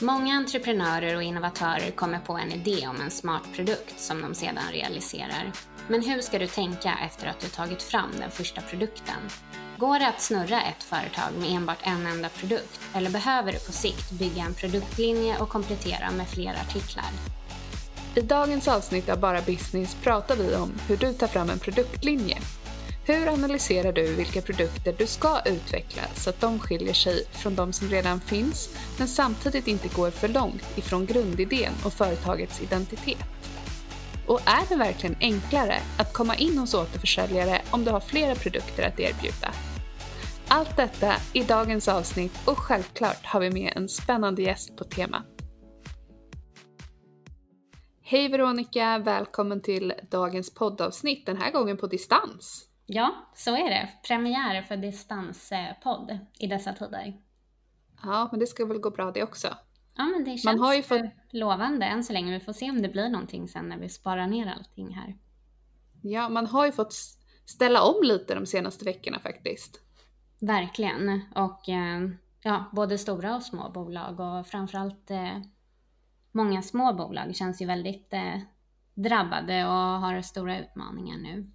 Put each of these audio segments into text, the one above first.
Många entreprenörer och innovatörer kommer på en idé om en smart produkt som de sedan realiserar. Men hur ska du tänka efter att du tagit fram den första produkten? Går det att snurra ett företag med enbart en enda produkt eller behöver du på sikt bygga en produktlinje och komplettera med fler artiklar? I dagens avsnitt av Bara Business pratar vi om hur du tar fram en produktlinje. Hur analyserar du vilka produkter du ska utveckla så att de skiljer sig från de som redan finns men samtidigt inte går för långt ifrån grundidén och företagets identitet? Och är det verkligen enklare att komma in hos återförsäljare om du har flera produkter att erbjuda? Allt detta i dagens avsnitt och självklart har vi med en spännande gäst på temat. Hej Veronica, välkommen till dagens poddavsnitt, den här gången på distans. Ja, så är det. Premiär för distanspodd i dessa tider. Ja, men det ska väl gå bra det också. Ja, men det känns Man har ju fått... lovande än så länge. Vi får se om det blir någonting sen när vi sparar ner allting här. Ja, man har ju fått ställa om lite de senaste veckorna faktiskt. Verkligen. Och eh, ja, både stora och små bolag och framförallt eh, många små bolag känns ju väldigt eh, drabbade och har stora utmaningar nu.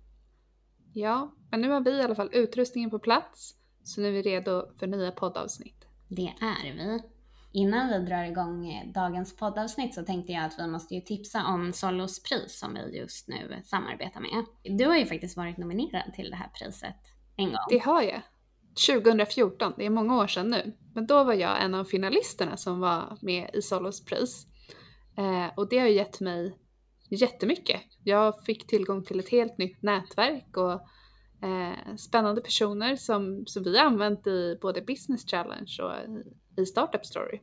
Ja, men nu har vi i alla fall utrustningen på plats så nu är vi redo för nya poddavsnitt. Det är vi. Innan vi drar igång eh, dagens poddavsnitt så tänkte jag att vi måste ju tipsa om Solos pris som vi just nu samarbetar med. Du har ju faktiskt varit nominerad till det här priset en gång. Det har jag. 2014, det är många år sedan nu. Men då var jag en av finalisterna som var med i Solos pris. Eh, och det har gett mig jättemycket. Jag fick tillgång till ett helt nytt nätverk och eh, spännande personer som, som vi har använt i både Business Challenge och i Startup Story.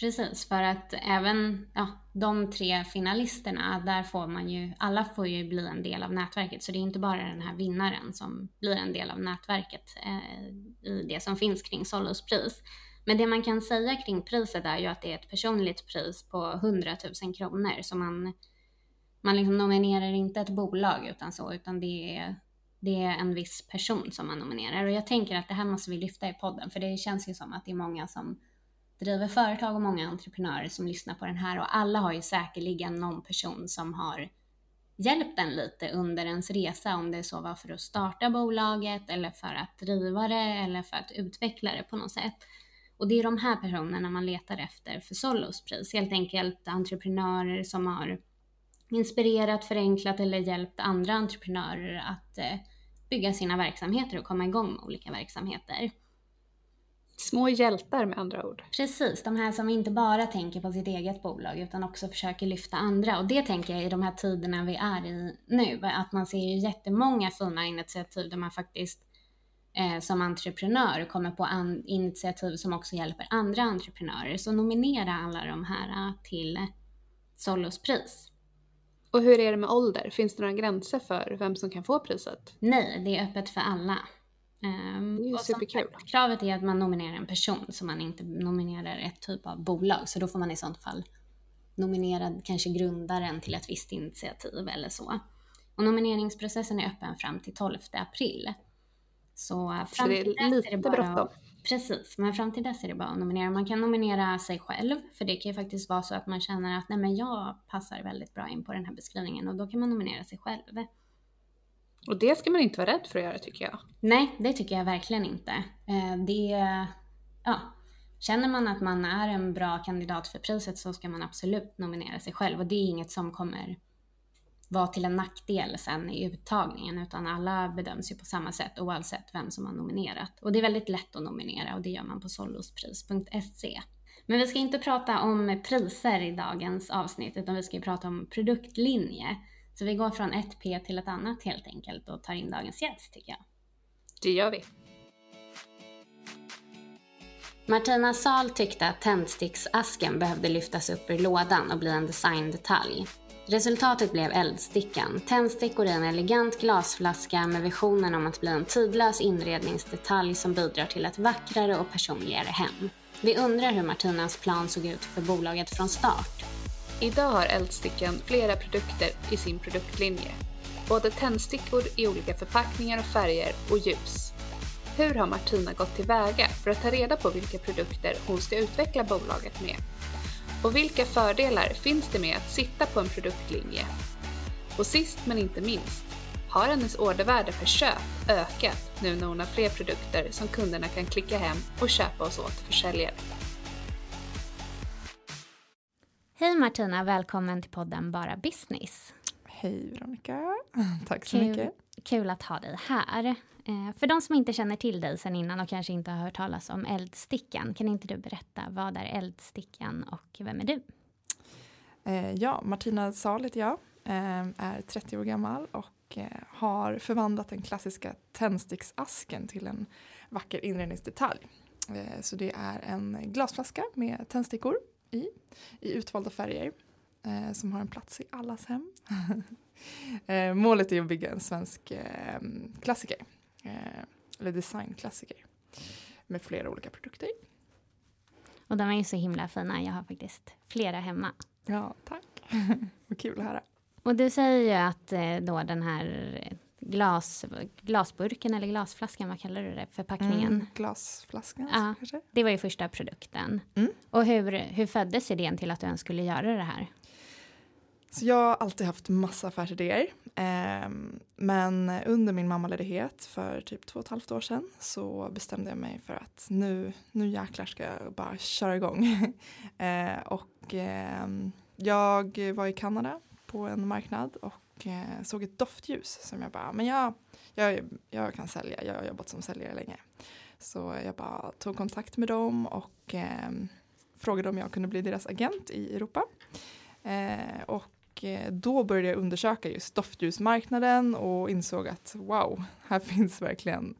Precis, för att även ja, de tre finalisterna, där får man ju, alla får ju bli en del av nätverket. Så det är inte bara den här vinnaren som blir en del av nätverket eh, i det som finns kring Solos pris. Men det man kan säga kring priset är ju att det är ett personligt pris på 100 000 kronor. Så man, man liksom nominerar inte ett bolag utan så, utan det är, det är en viss person som man nominerar. Och jag tänker att det här måste vi lyfta i podden, för det känns ju som att det är många som driver företag och många entreprenörer som lyssnar på den här och alla har ju säkerligen någon person som har hjälpt en lite under ens resa, om det så var för att starta bolaget eller för att driva det eller för att utveckla det på något sätt. Och det är de här personerna man letar efter för Solos pris, helt enkelt entreprenörer som har inspirerat, förenklat eller hjälpt andra entreprenörer att eh, bygga sina verksamheter och komma igång med olika verksamheter. Små hjältar med andra ord. Precis, de här som inte bara tänker på sitt eget bolag utan också försöker lyfta andra. Och det tänker jag i de här tiderna vi är i nu, att man ser ju jättemånga fina initiativ där man faktiskt eh, som entreprenör kommer på initiativ som också hjälper andra entreprenörer. Så nominera alla de här till Solos pris. Och hur är det med ålder? Finns det några gränser för vem som kan få priset? Nej, det är öppet för alla. Um, det är superkul. Sagt, kravet är att man nominerar en person så man inte nominerar ett typ av bolag. Så då får man i sånt fall nominera kanske grundaren till ett visst initiativ eller så. Och nomineringsprocessen är öppen fram till 12 april. Så fram Så det till är dess är det bara bråttom. Precis, men fram till dess är det bara att nominera. Man kan nominera sig själv, för det kan ju faktiskt vara så att man känner att nej men jag passar väldigt bra in på den här beskrivningen och då kan man nominera sig själv. Och det ska man inte vara rädd för att göra tycker jag. Nej, det tycker jag verkligen inte. Eh, Det, ja, känner man att man är en bra kandidat för priset så ska man absolut nominera sig själv och det är inget som kommer vara till en nackdel sen i uttagningen utan alla bedöms ju på samma sätt oavsett vem som har nominerat. Och det är väldigt lätt att nominera och det gör man på sollospris.se. Men vi ska inte prata om priser i dagens avsnitt utan vi ska ju prata om produktlinje. Så vi går från ett P till ett annat helt enkelt och tar in dagens gäst tycker jag. Det gör vi. Martina Sahl tyckte att tändsticksasken behövde lyftas upp ur lådan och bli en designdetalj. Resultatet blev eldstickan, tändstickor i en elegant glasflaska med visionen om att bli en tidlös inredningsdetalj som bidrar till ett vackrare och personligare hem. Vi undrar hur Martinas plan såg ut för bolaget från start. Idag har Eldstickan flera produkter i sin produktlinje. Både tändstickor i olika förpackningar och färger och ljus. Hur har Martina gått tillväga för att ta reda på vilka produkter hon ska utveckla bolaget med? Och vilka fördelar finns det med att sitta på en produktlinje? Och sist men inte minst, har hennes ordervärde per köp ökat nu när hon har fler produkter som kunderna kan klicka hem och köpa hos återförsäljare? Hej Martina, välkommen till podden Bara Business. Hej Veronica, tack så Kul, mycket. kul att ha dig här. Eh, för de som inte känner till dig sen innan och kanske inte har hört talas om Eldstickan, kan inte du berätta vad är Eldstickan och vem är du? Eh, ja, Martina Sahl heter jag, eh, är 30 år gammal och har förvandlat den klassiska tändsticksasken till en vacker inredningsdetalj. Så det är en glasflaska med tändstickor i, i utvalda färger som har en plats i allas hem. målet är att bygga en svensk klassiker, eller designklassiker med flera olika produkter. Och de är ju så himla fina, jag har faktiskt flera hemma. Ja, tack. Vad kul att höra. Och du säger ju att eh, då den här glas, glasburken eller glasflaskan, vad kallar du det, förpackningen? Mm, glasflaskan Ja. kanske? Det var ju första produkten. Mm. Och hur, hur föddes idén till att du ens skulle göra det här? Så jag har alltid haft massa affärsidéer. Eh, men under min mammaledighet för typ två och ett halvt år sedan så bestämde jag mig för att nu, nu jäklar ska jag bara köra igång. eh, och eh, jag var i Kanada på en marknad och eh, såg ett doftljus som jag bara, men jag, jag, jag kan sälja, jag har jobbat som säljare länge. Så jag bara tog kontakt med dem och ehm, frågade om jag kunde bli deras agent i Europa. Eh, och Eh, då började jag undersöka just doftljusmarknaden och insåg att wow, här finns verkligen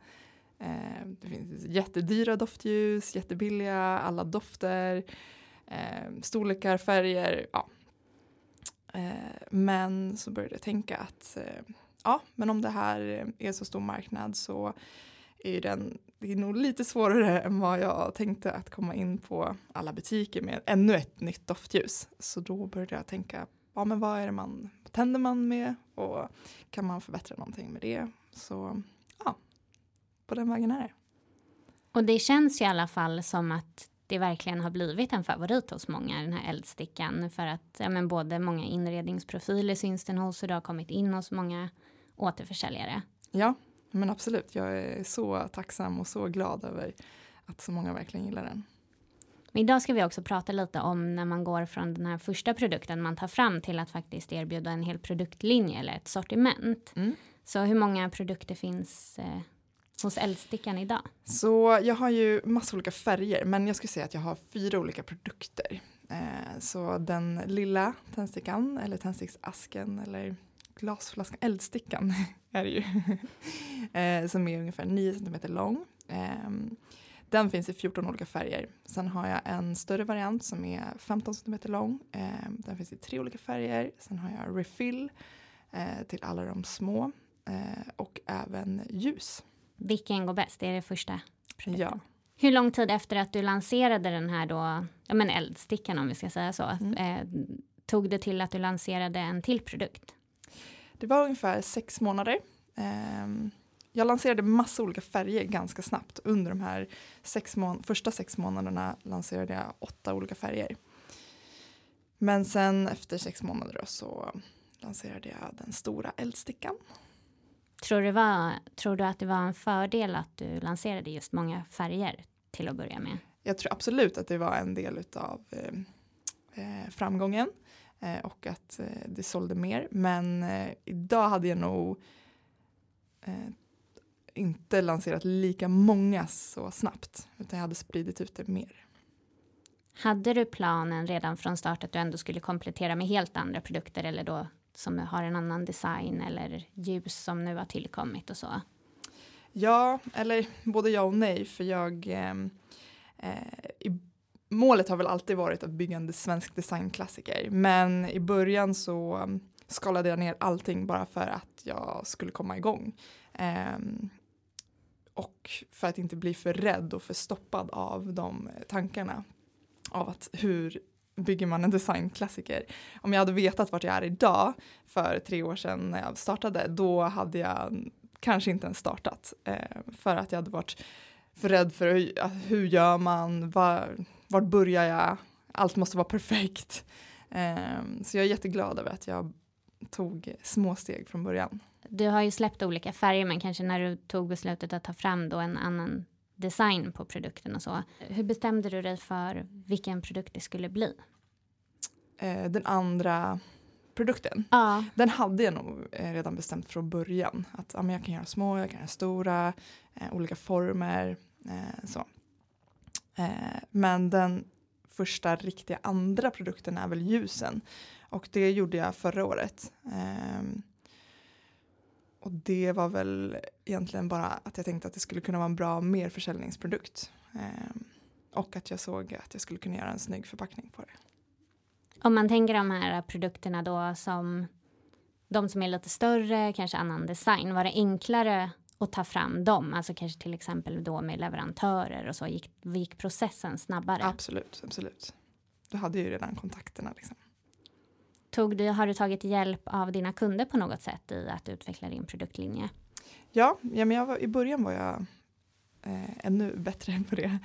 eh, det finns jättedyra doftljus, jättebilliga, alla dofter, eh, storlekar, färger, ja. Eh, men så började jag tänka att eh, ja, men om det här är så stor marknad så är den, det är nog lite svårare än vad jag tänkte att komma in på alla butiker med ännu ett nytt doftljus. Så då började jag tänka, ja men vad är det man tänder man med och kan man förbättra någonting med det? Så ja, på den vägen är det. Och det känns ju i alla fall som att det verkligen har blivit en favorit hos många, den här eldstickan. För att ja, men både många inredningsprofiler syns den hos och det har kommit in hos många återförsäljare. Ja, men absolut. Jag är så tacksam och så glad över att så många verkligen gillar den. Men idag ska vi också prata lite om när man går från den här första produkten man tar fram till att faktiskt erbjuda en hel produktlinje eller ett sortiment. Mm. Så hur många produkter finns eh, hos Eldstickan idag? Så jag har ju massa olika färger, men jag skulle säga att jag har fyra olika produkter. Eh, så den lilla tändstickan, eller tändsticksasken, eller glasflaskan, eldstickan är det ju, eh, som är ungefär 9 cm lång. Eh, den finns i 14 olika färger. Sen har jag en större variant som är 15 cm lång. Eh, den finns i tre olika färger. Sen har jag refill eh, till alla de små eh, och även ljus. Vilken går bäst? Det är det första produkten. Ja. Hur lång tid efter att du lanserade den här då, ja men eldstickan om vi ska säga så, eh, tog det till att du lanserade en till produkt? Det var ungefär sex månader. Jag lanserade massa olika färger ganska snabbt. Under de här sex första sex månaderna lanserade jag åtta olika färger. Men sen efter sex månader så lanserade jag den stora eldstickan. Tror du, var, tror du att det var en fördel att du lanserade just många färger till att börja med? Jag tror absolut att det var en del av eh, eh, framgången eh, och att eh, det sålde mer. Men eh, idag hade jag nog eh, inte lanserat lika många så snabbt utan jag hade spridit ut det mer. Hade du planen redan från start att du ändå skulle komplettera med helt andra produkter eller då som har en annan design eller ljus som nu har tillkommit och så? Ja, eller både ja och nej för jag ehm, eh, i, målet har väl alltid varit att bygga en svensk designklassiker men i början så um, skalade jag ner allting bara för att jag skulle komma igång. Eh, och för att inte bli för rädd och för stoppad av de tankarna av att hur bygger man en designklassiker. Om jag hade vetat vart jag är idag för tre år sedan när jag startade, då hade jag kanske inte ens startat. Eh, för att jag hade varit för rädd för hur, hur gör man, var, vart börjar jag, allt måste vara perfekt. Eh, så jag är jätteglad över att jag tog små steg från början. Du har ju släppt olika färger, men kanske när du tog beslutet att ta fram då en annan design på produkten och så. Hur bestämde du dig för vilken produkt det skulle bli? Eh, den andra produkten. Ja. Den hade jag nog eh, redan bestämt från början. Att ja, men jag kan göra små, jag kan göra stora, eh, olika former. Eh, så. Eh, men den första riktiga andra produkten är väl ljusen. Och det gjorde jag förra året. Och det var väl egentligen bara att jag tänkte att det skulle kunna vara en bra merförsäljningsprodukt. Eh, och att jag såg att jag skulle kunna göra en snygg förpackning på det. Om man tänker de här produkterna då som de som är lite större, kanske annan design, var det enklare att ta fram dem? Alltså kanske till exempel då med leverantörer och så, gick, gick processen snabbare? Absolut, absolut. Du hade ju redan kontakterna liksom. Tog du, har du tagit hjälp av dina kunder på något sätt i att utveckla din produktlinje? Ja, ja men var, i början var jag eh, ännu bättre på det.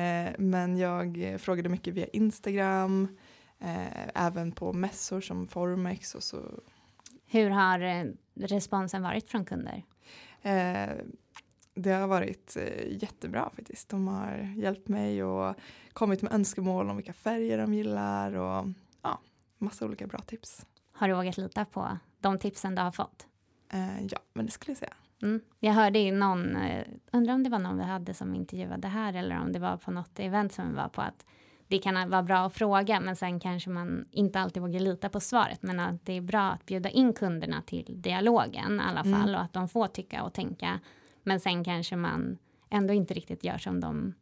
Eh, men jag frågade mycket via Instagram, eh, även på mässor som Formex och så. Hur har eh, responsen varit från kunder? Eh, det har varit eh, jättebra faktiskt. De har hjälpt mig och kommit med önskemål om vilka färger de gillar och massa olika bra tips. Har du vågat lita på de tipsen du har fått? Eh, ja, men det skulle jag säga. Mm. Jag hörde i någon, eh, undrar om det var någon vi hade som intervjuade här eller om det var på något event som vi var på att det kan vara bra att fråga men sen kanske man inte alltid vågar lita på svaret men att det är bra att bjuda in kunderna till dialogen i alla mm. fall mm. och att de får tycka och tänka men sen kanske man ändå inte riktigt gör som de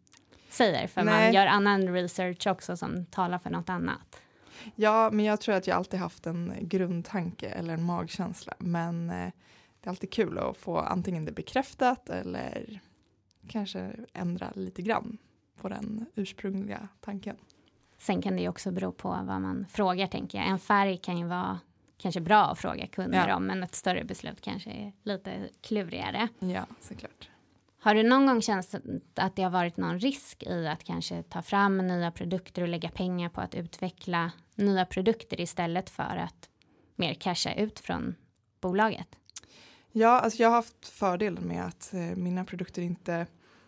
säger för Nej. man gör annan research också som talar för något annat. Ja, men jag tror att jag alltid haft en grundtanke eller en magkänsla. Men eh, det är alltid kul att få antingen det bekräftat eller kanske ändra lite grann på den ursprungliga tanken. Sen kan det ju också bero på vad man frågar, tänker jag. En färg kan ju vara kanske bra att fråga kunder ja. om, men ett större beslut kanske är lite klurigare. Ja, såklart. Har du någon gång känt att det har varit någon risk i att kanske ta fram nya produkter och lägga pengar på att utveckla nya produkter istället för att mer casha ut från bolaget? Ja, alltså jag har haft fördelen med att eh, mina produkter inte,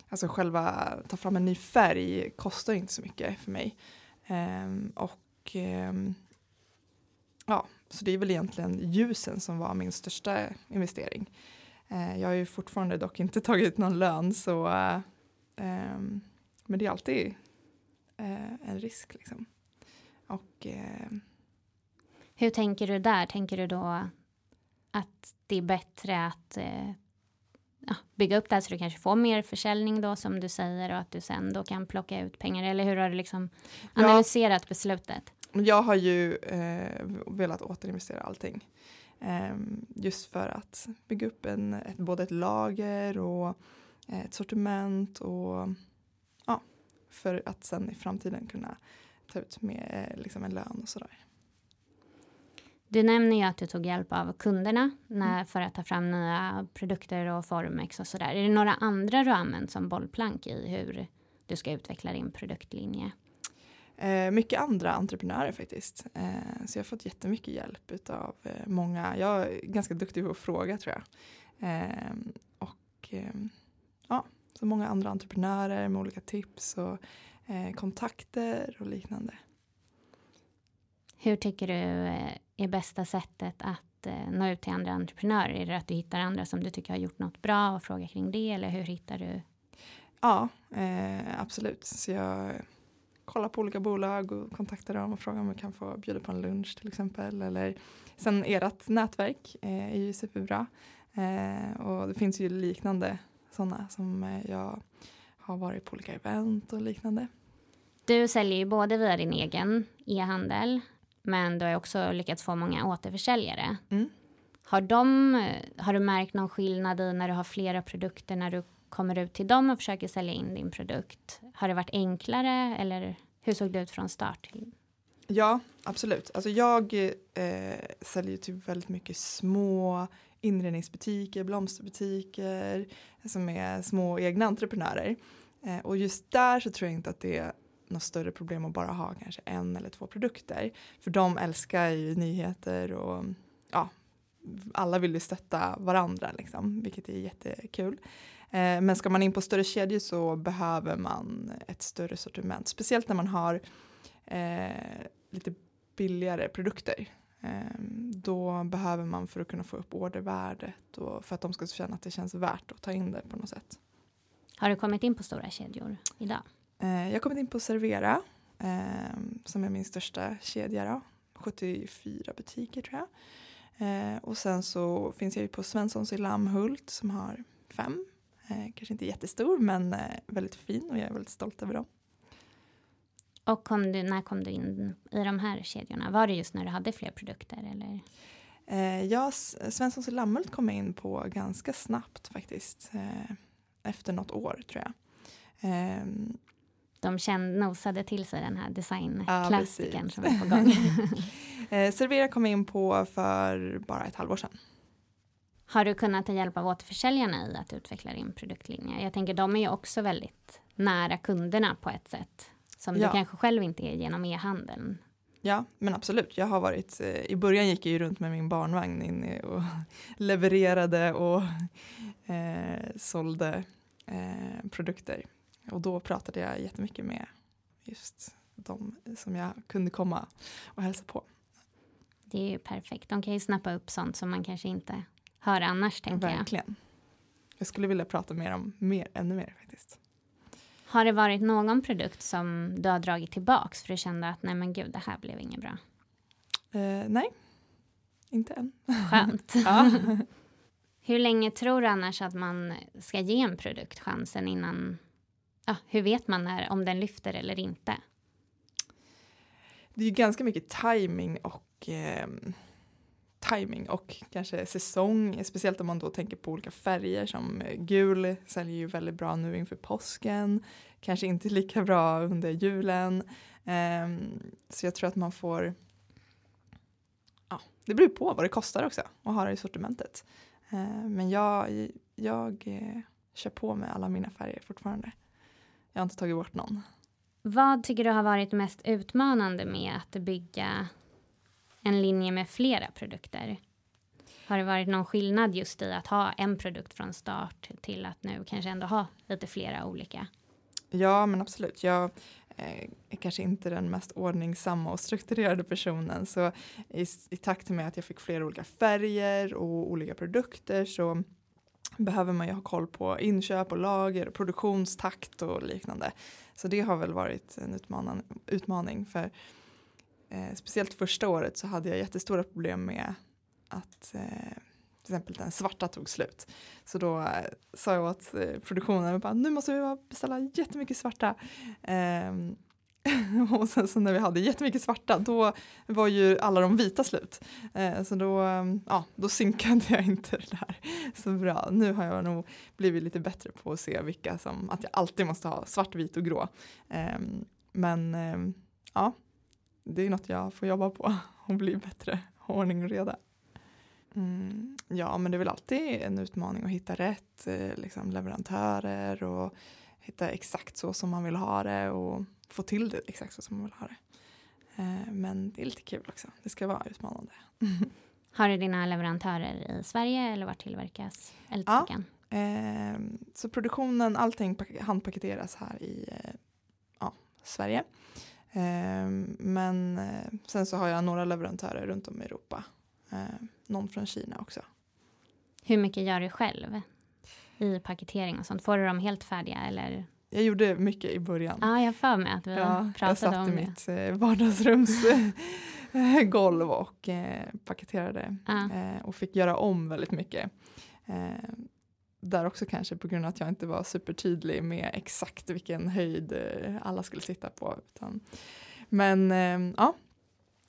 alltså själva ta fram en ny färg kostar inte så mycket för mig. Ehm, och ehm, ja, så det är väl egentligen ljusen som var min största investering. Eh, jag har ju fortfarande dock inte tagit ut någon lön så eh, ehm, men det är alltid eh, en risk liksom. Och, Hur tänker du där? Tänker du då att det är bättre att ja, bygga upp det här så du kanske får mer försäljning då som du säger och att du sen då kan plocka ut pengar eller hur har du liksom analyserat ja, beslutet? Jag har ju eh, velat återinvestera allting. Ehm, just för att bygga upp en, ett, både ett lager och ett sortiment och ja, för att sen i framtiden kunna ta ut med liksom en lön och sådär. Du nämner ju att du tog hjälp av kunderna när, mm. för att ta fram nya produkter och Formex och sådär. Är det några andra du använt som bollplank i hur du ska utveckla din produktlinje? Eh, mycket andra entreprenörer faktiskt. Eh, så jag har fått jättemycket hjälp av eh, många. Jag är ganska duktig på att fråga tror jag. Eh, och eh, ja, så många andra entreprenörer med olika tips och eh, kontakter och liknande. Hur tycker du är bästa sättet att nå ut till andra entreprenörer? Är det att du hittar andra som du tycker har gjort något bra och frågar kring det eller hur hittar du? Ja, absolut. Så jag kolla på olika bolag och kontakta dem och fråga om vi kan få bjuda på en lunch till exempel. Eller sen ert nätverk eh, är ju superbra. Eh, och det finns ju liknande sådana som eh, jag har varit på olika event och liknande. Du säljer ju både via din egen e-handel men du har också lyckats få många återförsäljare. Mm. Har, de, har du märkt någon skillnad i när du har flera produkter när du kommer ut till dem och försöker sälja in din produkt. Har det varit enklare eller hur såg det ut från start? Ja, absolut. Alltså jag eh, säljer till väldigt mycket små inredningsbutiker, blomsterbutiker som är små egna entreprenörer. Eh, och just där så tror jag inte att det är något större problem att bara ha kanske en eller två produkter. För de älskar ju nyheter och ja, alla vill ju stötta varandra liksom, vilket är jättekul. Eh, men ska man in på större kedjor så behöver man ett större sortiment, speciellt när man har eh, lite billigare produkter. Eh, då behöver man för att kunna få upp ordervärdet och för att de ska känna att det känns värt att ta in det på något sätt. Har du kommit in på stora kedjor idag? Eh, jag har kommit in på Servera eh, som är min största kedja. Då. 74 butiker tror jag. Och sen så finns jag ju på Svenssons i Lammhult som har fem kanske inte jättestor men eh, väldigt fin och jag är väldigt stolt över dem. Och kom du, när kom du in i de här kedjorna? Var det just när du hade fler produkter? Eller? Eh, ja, Svenssons och Lammhult kom jag in på ganska snabbt faktiskt. Eh, efter något år tror jag. Eh, de kände, nosade till sig den här designklassikern ja, som är på gång. eh, Servera kom jag in på för bara ett halvår sedan. Har du kunnat ta hjälp av återförsäljarna i att utveckla din produktlinje? Jag tänker de är ju också väldigt nära kunderna på ett sätt som ja. du kanske själv inte är genom e-handeln. Ja, men absolut. Jag har varit, eh, i början gick jag ju runt med min barnvagn in och levererade och eh, sålde eh, produkter. Och då pratade jag jättemycket med just de som jag kunde komma och hälsa på. Det är ju perfekt. De kan ju snappa upp sånt som man kanske inte hör annars tänker Verkligen. jag. Jag skulle vilja prata mer om mer, ännu mer faktiskt. Har det varit någon produkt som du har dragit tillbaks för du kände att nej men gud det här blev inget bra? Uh, nej, inte än. Skönt. Hur länge tror du annars att man ska ge en produkt chansen innan, ja, hur vet man när, om den lyfter eller inte? Det är ju ganska mycket timing och eh, timing och kanske säsong, speciellt om man då tänker på olika färger som gul säljer ju väldigt bra nu inför påsken, kanske inte lika bra under julen. Um, så jag tror att man får, ja, det beror på vad det kostar också och ha det i sortimentet. Uh, men jag, jag uh, kör på med alla mina färger fortfarande. Jag har inte tagit bort någon. Vad tycker du har varit mest utmanande med att bygga en linje med flera produkter. Har det varit någon skillnad just i att ha en produkt från start till att nu kanske ändå ha lite flera olika? Ja, men absolut. Jag eh, är kanske inte den mest ordningsamma och strukturerade personen, så i, i takt med att jag fick flera olika färger och olika produkter så behöver man ju ha koll på inköp och lager och produktionstakt och liknande. Så det har väl varit en utmaning för eh, speciellt första året så hade jag jättestora problem med att eh, till exempel den svarta tog slut. Så då eh, sa jag åt eh, produktionen, bara, nu måste vi beställa jättemycket svarta. Ehm, och sen så när vi hade jättemycket svarta då var ju alla de vita slut. Eh, så då, ehm, ja, då synkade jag inte det där så bra. Nu har jag nog blivit lite bättre på att se vilka som, att jag alltid måste ha svart, vit och grå. Eh, men eh, ja, det är något jag får jobba på och bli bättre ordning och reda. Mm, ja, men det är väl alltid en utmaning att hitta rätt eh, liksom, leverantörer och hitta exakt så som man vill ha det och få till det exakt så som man vill ha det. Eh, men det är lite kul också. Det ska vara utmanande. Har du dina leverantörer i Sverige eller var tillverkas eldstacken? Ja, eh, så produktionen, allting handpaketeras här i eh, ja, Sverige. Eh, men eh, sen så har jag några leverantörer runt om i Europa. Eh, någon från Kina också. Hur mycket gör du själv i paketering och sånt? Får du dem helt färdiga eller? Jag gjorde mycket i början. Ja, jag för mig att vi ja, pratade om det. Jag satt i mitt vardagsrumsgolv och eh, paketerade ja. eh, och fick göra om väldigt mycket. Eh, där också kanske på grund av att jag inte var supertydlig med exakt vilken höjd eh, alla skulle sitta på. Utan, men eh, ja,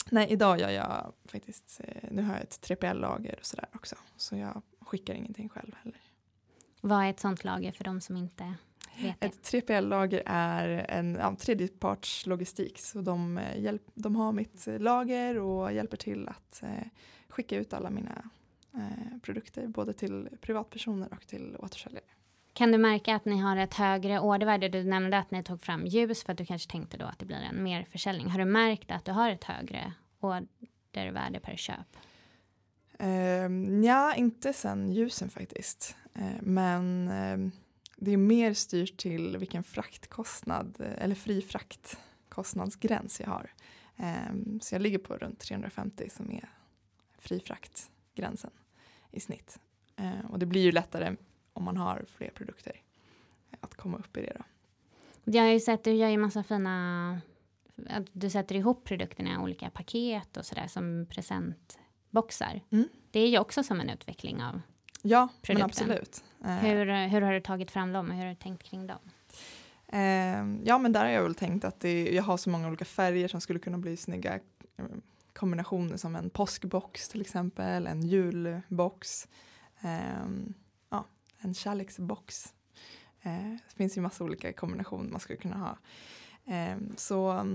nej idag gör jag faktiskt, eh, nu har jag ett 3PL-lager och sådär också. Så jag skickar ingenting själv heller. Vad är ett sånt lager för de som inte vet det? Ett 3PL-lager är en ja, tredjepartslogistik. Så de, hjälp, de har mitt lager och hjälper till att eh, skicka ut alla mina Eh, produkter både till privatpersoner och till återförsäljare. Kan du märka att ni har ett högre ordervärde? Du nämnde att ni tog fram ljus för att du kanske tänkte då att det blir en mer försäljning. Har du märkt att du har ett högre ordervärde per köp? Uh, ja, inte sen ljusen faktiskt. Uh, men uh, det är mer styrt till vilken fraktkostnad eller fri fraktkostnadsgräns jag har. Um, så jag ligger på runt 350 som är fri fraktgränsen i snitt. Eh, och det blir ju lättare om man har fler produkter att komma upp i det då. Jag har ju sett, du gör ju massa fina, att du sätter ihop produkterna i olika paket och sådär som presentboxar. Mm. Det är ju också som en utveckling av Ja, produkten. men absolut. Eh. Hur, hur har du tagit fram dem och hur har du tänkt kring dem? Eh, ja, men där har jag väl tänkt att det, jag har så många olika färger som skulle kunna bli snygga kombinationer som en påskbox till exempel, en julbox, eh, ja, en kärleksbox. Eh, det finns ju massa olika kombinationer man skulle kunna ha. Eh, så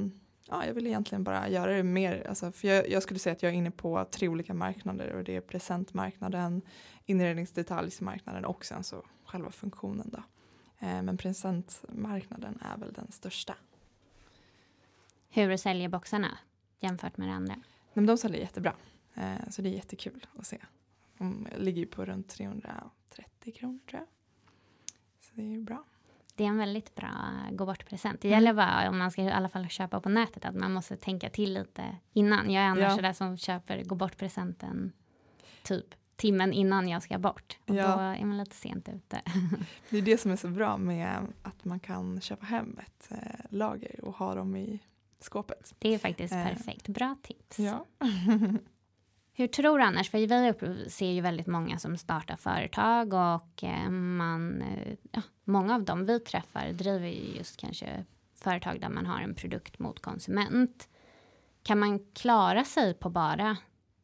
ja, jag vill egentligen bara göra det mer, alltså, för jag, jag, skulle säga att jag är inne på tre olika marknader och det är presentmarknaden, inredningsdetaljsmarknaden och sen så själva funktionen då. Eh, men presentmarknaden är väl den största. Hur säljer boxarna? jämfört med det andra? Men de säljer jättebra. Eh, så det är jättekul att se. De ligger på runt 330 kronor tror jag. Så det är bra. Det är en väldigt bra gå bort-present. Det mm. gäller bara om man ska i alla fall köpa på nätet att man måste tänka till lite innan. Jag är annars ja. sådär som köper gå bort-presenten typ timmen innan jag ska bort. Och ja. då är man lite sent ute. det är det som är så bra med att man kan köpa hem ett eh, lager och ha dem i skåpet. Det är faktiskt eh. perfekt. Bra tips. Ja. Hur tror du annars? För vi ser ju väldigt många som startar företag och eh, man, eh, ja, många av dem vi träffar driver ju just kanske företag där man har en produkt mot konsument. Kan man klara sig på bara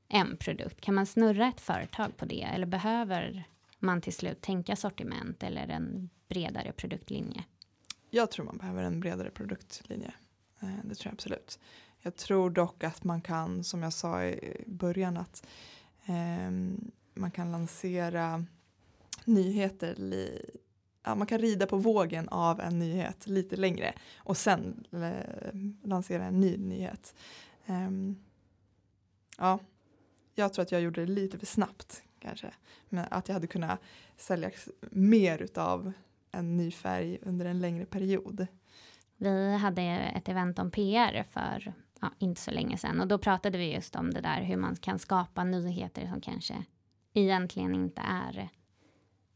en produkt? Kan man snurra ett företag på det? Eller behöver man till slut tänka sortiment eller en bredare produktlinje? Jag tror man behöver en bredare produktlinje. Eh, det tror jag absolut. Jag tror dock att man kan, som jag sa i början, att eh, man kan lansera nyheter li, ja, man kan rida på vågen av en nyhet lite längre och sen eh, lansera en ny nyhet. Eh, ja, jag tror att jag gjorde det lite för snabbt kanske. Men att jag hade kunnat sälja mer utav en ny färg under en längre period. Vi hade ett event om PR för ja, inte så länge sedan och då pratade vi just om det där hur man kan skapa nyheter som kanske egentligen inte är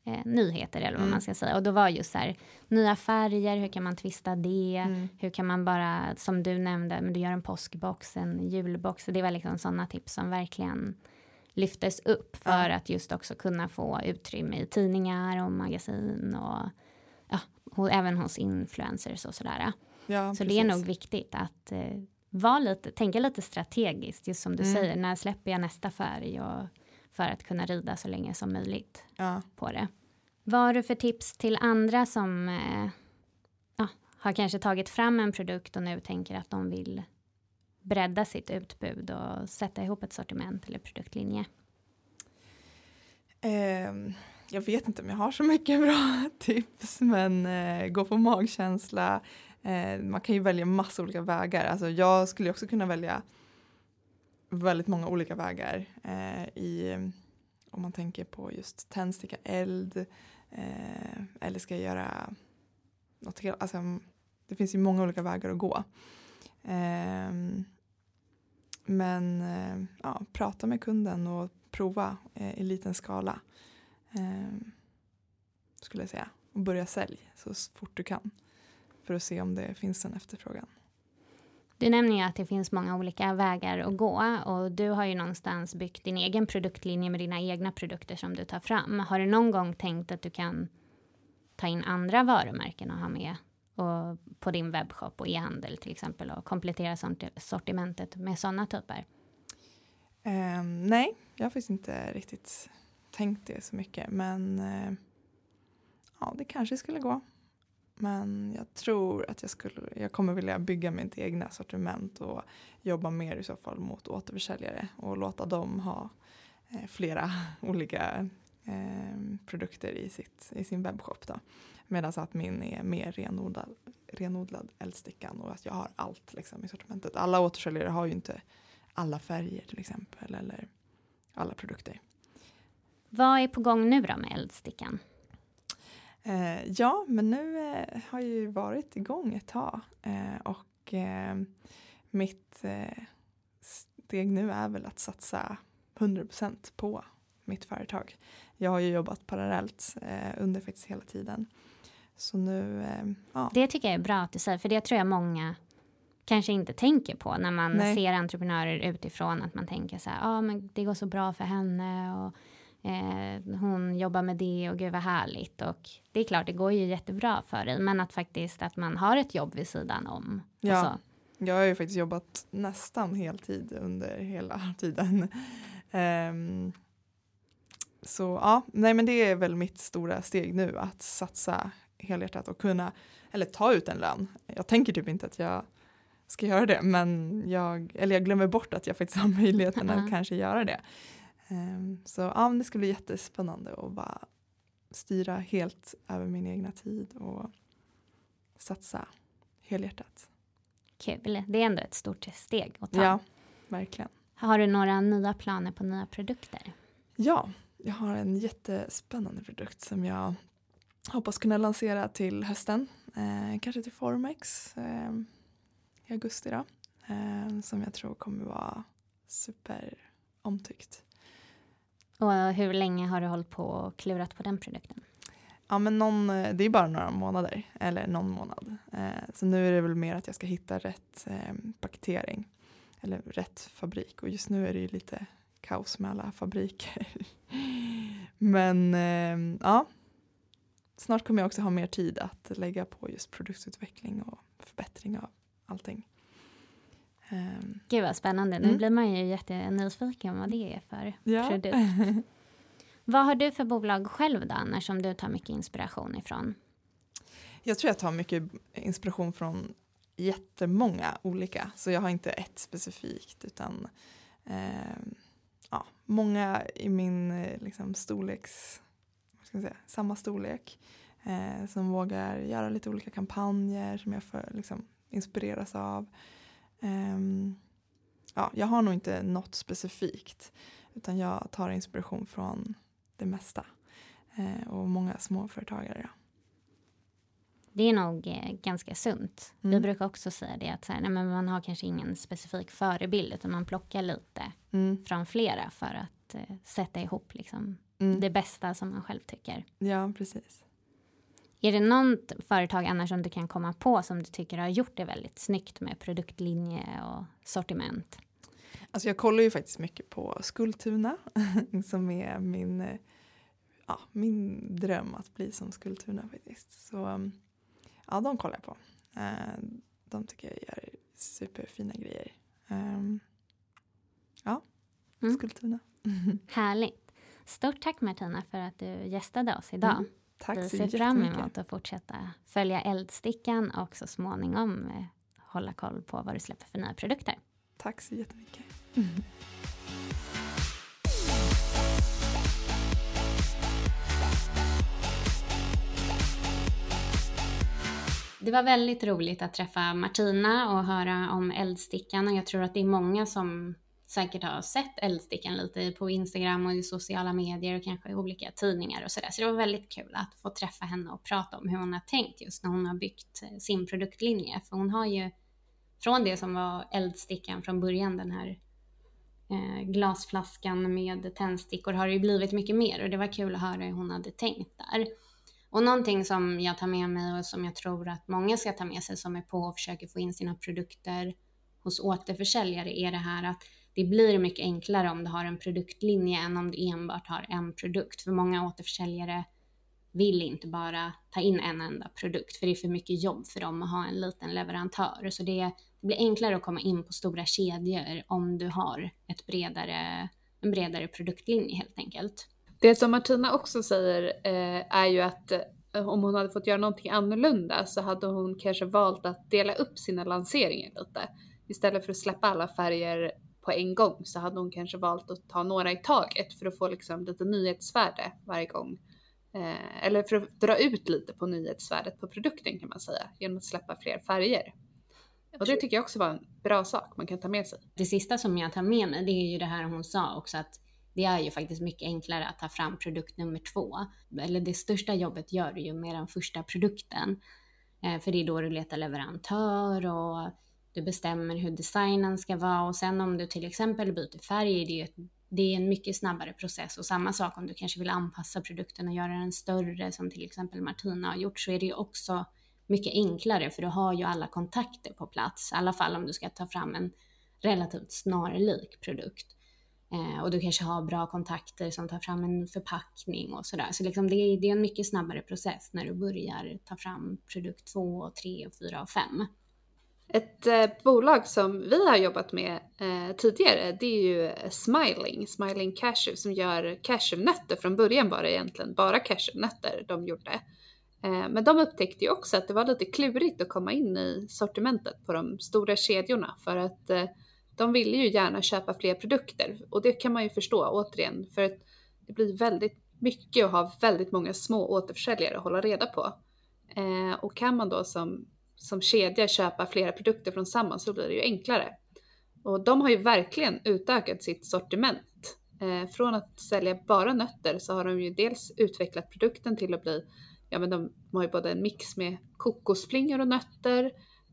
eh, nyheter eller vad mm. man ska säga. Och då var just så här, nya färger, hur kan man twista det? Mm. Hur kan man bara, som du nämnde, men du gör en påskbox, en julbox. Det var liksom sådana tips som verkligen lyftes upp för ja. att just också kunna få utrymme i tidningar och magasin och även hos influencers och sådär. Ja, så precis. det är nog viktigt att eh, vara lite, tänka lite strategiskt, just som du mm. säger, när släpper jag nästa färg och för att kunna rida så länge som möjligt ja. på det. Vad har du för tips till andra som eh, ja, har kanske tagit fram en produkt och nu tänker att de vill bredda sitt utbud och sätta ihop ett sortiment eller produktlinje? Eh, jag vet inte om jag har så mycket bra tips, men eh, gå på magkänsla. Eh, man kan ju välja massa olika vägar. Alltså jag skulle också kunna välja väldigt många olika vägar eh, i om man tänker på just tändsticka, eld eh, eller ska jag göra något helt, alltså det finns ju många olika vägar att gå. Eh, men eh, ja, prata med kunden och prova eh, i liten skala. Ehm, skulle jag säga. Och börja sälja så fort du kan. För att se om det finns en efterfrågan. Du nämner ju att det finns många olika vägar att gå och du har ju någonstans byggt din egen produktlinje med dina egna produkter som du tar fram. Har du någon gång tänkt att du kan ta in andra varumärken och ha med och på din webbshop och e-handel till exempel och komplettera sortimentet med sådana typer? Um, nej, jag har faktiskt inte riktigt tänkt det så mycket men eh, ja, det kanske skulle gå. Men jag tror att jag, skulle, jag kommer vilja bygga mitt egna sortiment och jobba mer i så fall mot återförsäljare och låta dem ha eh, flera olika eh, produkter i, sitt, i sin webbshop. Medan att min är mer renodlad, renodlad eldstickan och att jag har allt liksom, i sortimentet. Alla återförsäljare har ju inte alla färger till exempel eller alla produkter. Vad är på gång nu då med eldstickan? Eh, ja, men nu eh, har jag ju varit igång ett tag eh, och eh, mitt eh, steg nu är väl att satsa 100% på mitt företag. Jag har ju jobbat parallellt eh, under faktiskt hela tiden. Så nu, ja. Det tycker jag är bra att du säger, för det tror jag många kanske inte tänker på när man Nej. ser entreprenörer utifrån. Att man tänker så här, ja ah, men det går så bra för henne och Eh, hon jobbar med det och gud vad härligt. Och det är klart, det går ju jättebra för dig. Men att faktiskt att man har ett jobb vid sidan om. Ja, jag har ju faktiskt jobbat nästan heltid under hela tiden. Um, så ja, nej men det är väl mitt stora steg nu att satsa helhjärtat och kunna, eller ta ut en lön. Jag tänker typ inte att jag ska göra det, men jag, eller jag glömmer bort att jag faktiskt har möjligheten uh -huh. att kanske göra det. Um, så ja, det ska bli jättespännande att bara styra helt över min egna tid och satsa helhjärtat. Kul, det är ändå ett stort steg att ta. Ja, verkligen. Har du några nya planer på nya produkter? Ja, jag har en jättespännande produkt som jag hoppas kunna lansera till hösten. Eh, kanske till Formex eh, i augusti då. Eh, som jag tror kommer vara super omtyckt. Och hur länge har du hållit på och klurat på den produkten? Ja, men någon, eh, det är bara några månader, eller någon månad. Eh, så nu är det väl mer att jag ska hitta rätt eh, paketering, eller rätt fabrik. Och just nu är det ju lite kaos med alla fabriker. men eh, ja, snart kommer jag också ha mer tid att lägga på just produktutveckling och förbättring av allting. Um, Gud vad spännande. Nu mm. blir man ju jättenyfiken vad det är för ja. produkt. vad har du för bolag själv då, annars som du tar mycket inspiration ifrån? Jag tror jag tar mycket inspiration från jättemånga olika. Så jag har inte ett specifikt utan eh, ja, många i min eh, liksom, storleks, vad ska jag säga, samma storlek. Eh, som vågar göra lite olika kampanjer som jag för, liksom, inspireras av. Um, ja, jag har nog inte något specifikt utan jag tar inspiration från det mesta uh, och många småföretagare. Ja. Det är nog eh, ganska sunt. Mm. Vi brukar också säga det att så här, nej, men man har kanske ingen specifik förebild utan man plockar lite mm. från flera för att eh, sätta ihop liksom, mm. det bästa som man själv tycker. Ja, precis. Är det något företag annars som du kan komma på som du tycker har gjort det väldigt snyggt med produktlinje och sortiment? Alltså jag kollar ju faktiskt mycket på Skultuna som är min, ja, min dröm att bli som Skultuna faktiskt. Så ja, de kollar jag på. Eh, de tycker jag gör superfina grejer. Ehm, ja, mm. Skultuna. Härligt. Stort tack Martina för att du gästade oss idag. Mm. Tack Vi ser fram emot att fortsätta följa Eldstickan och så småningom eh, hålla koll på vad du släpper för nya produkter. Tack så jättemycket. Det var väldigt roligt att träffa Martina och höra om Eldstickan och jag tror att det är många som säkert har sett Eldstickan lite på Instagram och i sociala medier och kanske i olika tidningar och sådär. Så det var väldigt kul att få träffa henne och prata om hur hon har tänkt just när hon har byggt eh, sin produktlinje. För hon har ju från det som var Eldstickan från början, den här eh, glasflaskan med tändstickor, har det ju blivit mycket mer och det var kul att höra hur hon hade tänkt där. Och någonting som jag tar med mig och som jag tror att många ska ta med sig som är på och försöker få in sina produkter hos återförsäljare är det här att det blir mycket enklare om du har en produktlinje än om du enbart har en produkt. För många återförsäljare vill inte bara ta in en enda produkt för det är för mycket jobb för dem att ha en liten leverantör. Så det, det blir enklare att komma in på stora kedjor om du har ett bredare, en bredare produktlinje helt enkelt. Det som Martina också säger eh, är ju att eh, om hon hade fått göra någonting annorlunda så hade hon kanske valt att dela upp sina lanseringar lite. Istället för att släppa alla färger på en gång så hade hon kanske valt att ta några i taget för att få liksom lite nyhetsvärde varje gång. Eh, eller för att dra ut lite på nyhetsvärdet på produkten kan man säga genom att släppa fler färger. Och det tycker jag också var en bra sak man kan ta med sig. Det sista som jag tar med mig det är ju det här hon sa också att det är ju faktiskt mycket enklare att ta fram produkt nummer två. Eller det största jobbet gör du ju med den första produkten. Eh, för det är då du letar leverantör och du bestämmer hur designen ska vara och sen om du till exempel byter färg, det är, ett, det är en mycket snabbare process och samma sak om du kanske vill anpassa produkten och göra den större som till exempel Martina har gjort så är det ju också mycket enklare för du har ju alla kontakter på plats, i alla fall om du ska ta fram en relativt snarlik produkt. Eh, och du kanske har bra kontakter som tar fram en förpackning och sådär. Så liksom det, är, det är en mycket snabbare process när du börjar ta fram produkt 2, 3, 4 och 5. Ett eh, bolag som vi har jobbat med eh, tidigare det är ju Smiling, Smiling Cashew som gör cashewnötter. Från början var det egentligen bara cashewnötter de gjorde. Eh, men de upptäckte ju också att det var lite klurigt att komma in i sortimentet på de stora kedjorna för att eh, de ville ju gärna köpa fler produkter och det kan man ju förstå återigen för att det blir väldigt mycket att ha väldigt många små återförsäljare att hålla reda på. Eh, och kan man då som som kedja köpa flera produkter från samma så blir det ju enklare. Och de har ju verkligen utökat sitt sortiment. Eh, från att sälja bara nötter så har de ju dels utvecklat produkten till att bli, ja men de har ju både en mix med kokosflingor och nötter,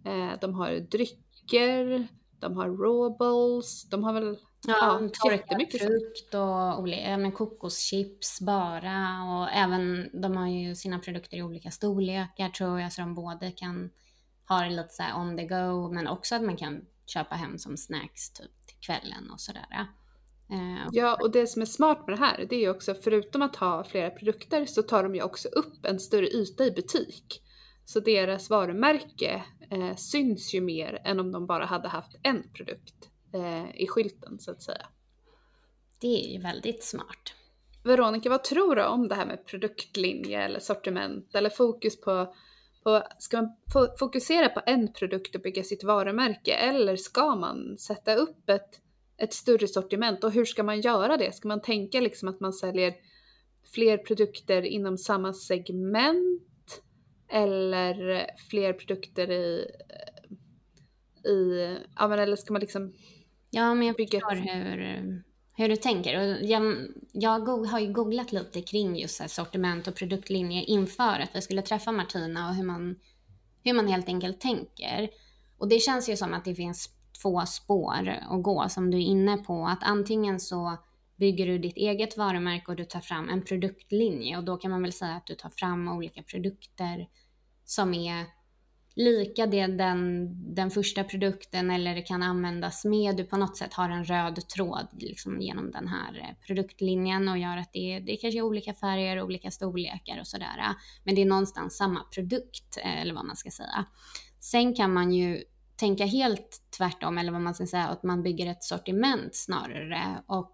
eh, de har drycker, de har rawballs, de har väl Ja, ja jättemycket frukt och olika, men kokoschips bara och även de har ju sina produkter i olika storlekar tror jag så de både kan ha det lite så on the go, men också att man kan köpa hem som snacks typ till kvällen och sådär. Uh, ja, och det som är smart med det här, det är ju också förutom att ha flera produkter så tar de ju också upp en större yta i butik. Så deras varumärke eh, syns ju mer än om de bara hade haft en produkt eh, i skylten så att säga. Det är ju väldigt smart. Veronica, vad tror du om det här med produktlinje eller sortiment eller fokus på på, ska man fokusera på en produkt och bygga sitt varumärke? Eller ska man sätta upp ett, ett större sortiment? Och hur ska man göra det? Ska man tänka liksom att man säljer fler produkter inom samma segment? Eller fler produkter i, i ja men eller ska man liksom Ja men jag förstår hur, hur du tänker. Och jag, jag har ju googlat lite kring just sortiment och produktlinje inför att vi skulle träffa Martina och hur man, hur man helt enkelt tänker. Och det känns ju som att det finns två spår att gå som du är inne på. Att antingen så bygger du ditt eget varumärke och du tar fram en produktlinje och då kan man väl säga att du tar fram olika produkter som är lika det den, den första produkten eller det kan användas med. Du på något sätt har en röd tråd liksom genom den här eh, produktlinjen och gör att det, det kanske är olika färger, olika storlekar och sådär. Men det är någonstans samma produkt eh, eller vad man ska säga. Sen kan man ju tänka helt tvärtom eller vad man ska säga, att man bygger ett sortiment snarare och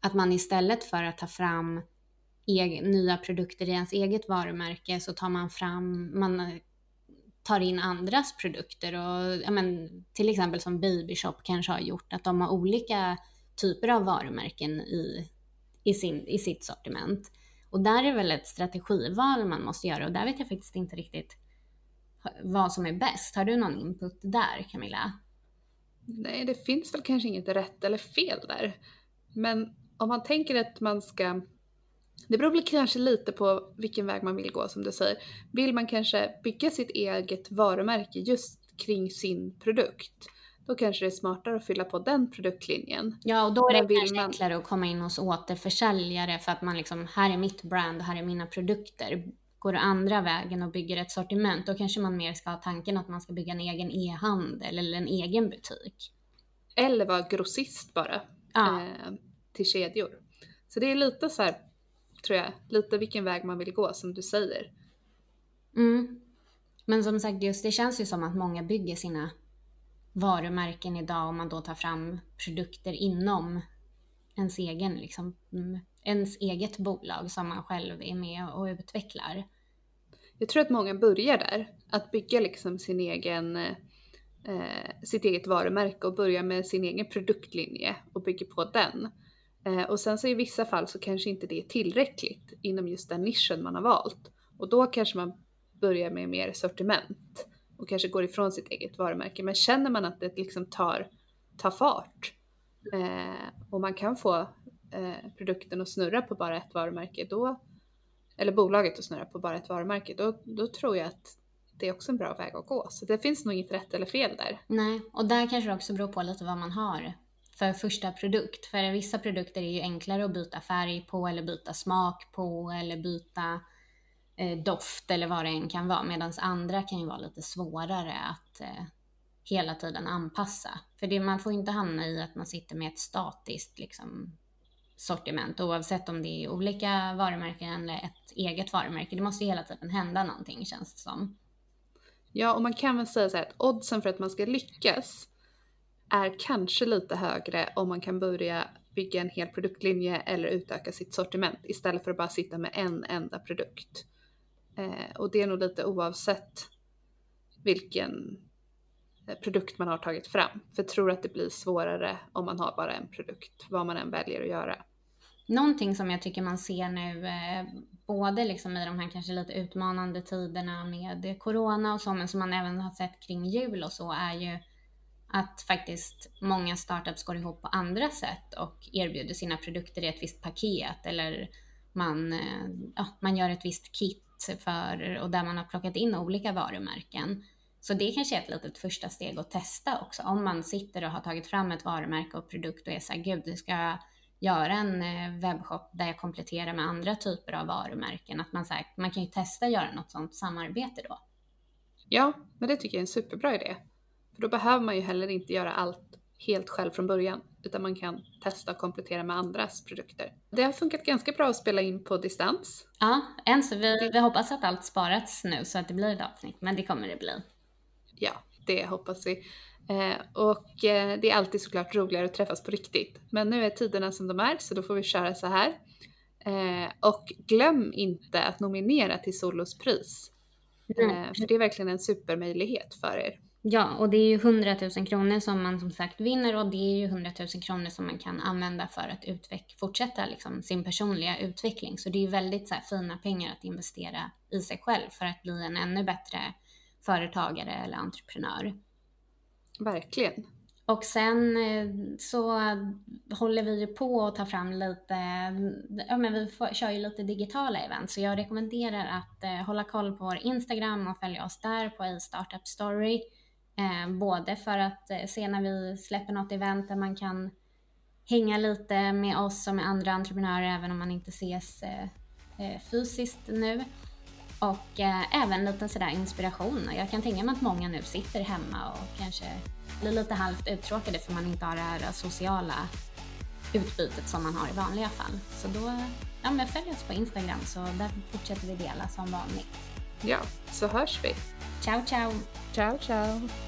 att man istället för att ta fram egen, nya produkter i ens eget varumärke så tar man fram, man tar in andras produkter och ja, men, till exempel som Babyshop kanske har gjort att de har olika typer av varumärken i, i, sin, i sitt sortiment. Och där är väl ett strategival man måste göra och där vet jag faktiskt inte riktigt vad som är bäst. Har du någon input där Camilla? Nej, det finns väl kanske inget rätt eller fel där. Men om man tänker att man ska det beror väl kanske lite på vilken väg man vill gå som du säger. Vill man kanske bygga sitt eget varumärke just kring sin produkt, då kanske det är smartare att fylla på den produktlinjen. Ja, och då är det kanske man... enklare att komma in hos återförsäljare för att man liksom, här är mitt brand, här är mina produkter. Går du andra vägen och bygger ett sortiment, då kanske man mer ska ha tanken att man ska bygga en egen e-handel eller en egen butik. Eller vara grossist bara, ja. eh, till kedjor. Så det är lite så här tror jag. Lite vilken väg man vill gå som du säger. Mm. Men som sagt, just det känns ju som att många bygger sina varumärken idag om man då tar fram produkter inom ens egen, liksom, mm, ens eget bolag som man själv är med och utvecklar. Jag tror att många börjar där, att bygga liksom sin egen, eh, sitt eget varumärke och börja med sin egen produktlinje och bygger på den. Eh, och sen så i vissa fall så kanske inte det är tillräckligt inom just den nischen man har valt. Och då kanske man börjar med mer sortiment och kanske går ifrån sitt eget varumärke. Men känner man att det liksom tar, tar fart eh, och man kan få eh, produkten att snurra på bara ett varumärke, då, eller bolaget att snurra på bara ett varumärke, då, då tror jag att det är också en bra väg att gå. Så det finns nog inget rätt eller fel där. Nej, och där kanske det också beror på lite vad man har för första produkt. För vissa produkter är ju enklare att byta färg på eller byta smak på eller byta eh, doft eller vad det än kan vara. Medan andra kan ju vara lite svårare att eh, hela tiden anpassa. För det, man får inte hamna i att man sitter med ett statiskt liksom, sortiment oavsett om det är olika varumärken eller ett eget varumärke. Det måste ju hela tiden hända någonting känns det som. Ja, och man kan väl säga så här att oddsen för att man ska lyckas är kanske lite högre om man kan börja bygga en hel produktlinje eller utöka sitt sortiment istället för att bara sitta med en enda produkt. Eh, och det är nog lite oavsett vilken eh, produkt man har tagit fram. För jag tror att det blir svårare om man har bara en produkt, vad man än väljer att göra. Någonting som jag tycker man ser nu, eh, både liksom i de här kanske lite utmanande tiderna med corona och så, men som man även har sett kring jul och så, är ju att faktiskt många startups går ihop på andra sätt och erbjuder sina produkter i ett visst paket eller man, eh, ja, man gör ett visst kit för, och där man har plockat in olika varumärken. Så det kanske är ett litet första steg att testa också. Om man sitter och har tagit fram ett varumärke och produkt och är så här, gud, du ska göra en eh, webbshop där jag kompletterar med andra typer av varumärken. Att man, så här, man kan ju testa att göra något sånt samarbete då. Ja, men det tycker jag är en superbra idé. För då behöver man ju heller inte göra allt helt själv från början, utan man kan testa och komplettera med andras produkter. Det har funkat ganska bra att spela in på distans. Ja, än så vi, vi hoppas att allt sparats nu så att det blir ett avsnitt, men det kommer det bli. Ja, det hoppas vi. Eh, och eh, det är alltid såklart roligare att träffas på riktigt. Men nu är tiderna som de är, så då får vi köra så här. Eh, och glöm inte att nominera till Solos pris. Mm. För det är verkligen en supermöjlighet för er. Ja, och det är ju 100 000 kronor som man som sagt vinner och det är ju 100 000 kronor som man kan använda för att utveck fortsätta liksom sin personliga utveckling. Så det är ju väldigt så här, fina pengar att investera i sig själv för att bli en ännu bättre företagare eller entreprenör. Verkligen. Och sen eh, så håller vi ju på att ta fram lite, ja men vi får, kör ju lite digitala event, så jag rekommenderar att eh, hålla koll på vår Instagram och följa oss där på i Startup Story. Eh, både för att eh, se när vi släpper något event där man kan hänga lite med oss och med andra entreprenörer även om man inte ses eh, fysiskt nu. Och även lite sådär inspiration. Jag kan tänka mig att många nu sitter hemma och kanske blir lite halvt uttråkade för man inte har det här sociala utbytet som man har i vanliga fall. Så då, ja men följ oss på Instagram så där fortsätter vi dela som vanligt. Ja, så hörs vi. Ciao, ciao. Ciao, ciao.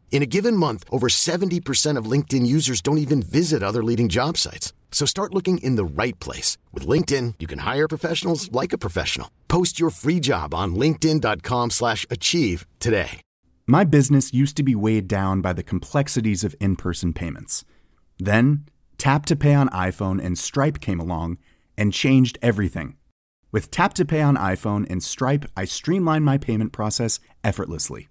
In a given month, over 70% of LinkedIn users don't even visit other leading job sites. So start looking in the right place. With LinkedIn, you can hire professionals like a professional. Post your free job on linkedin.com slash achieve today. My business used to be weighed down by the complexities of in-person payments. Then, Tap to Pay on iPhone and Stripe came along and changed everything. With Tap to Pay on iPhone and Stripe, I streamlined my payment process effortlessly.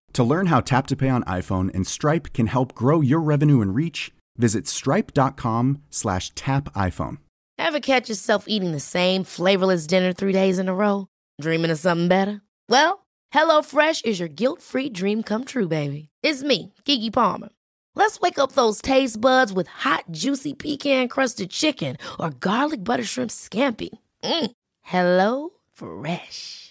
To learn how Tap to Pay on iPhone and Stripe can help grow your revenue and reach, visit stripe.com slash tap iPhone. Ever catch yourself eating the same flavorless dinner three days in a row? Dreaming of something better? Well, HelloFresh is your guilt-free dream come true, baby. It's me, Kiki Palmer. Let's wake up those taste buds with hot, juicy pecan-crusted chicken or garlic butter shrimp scampi. Mm. Hello Fresh.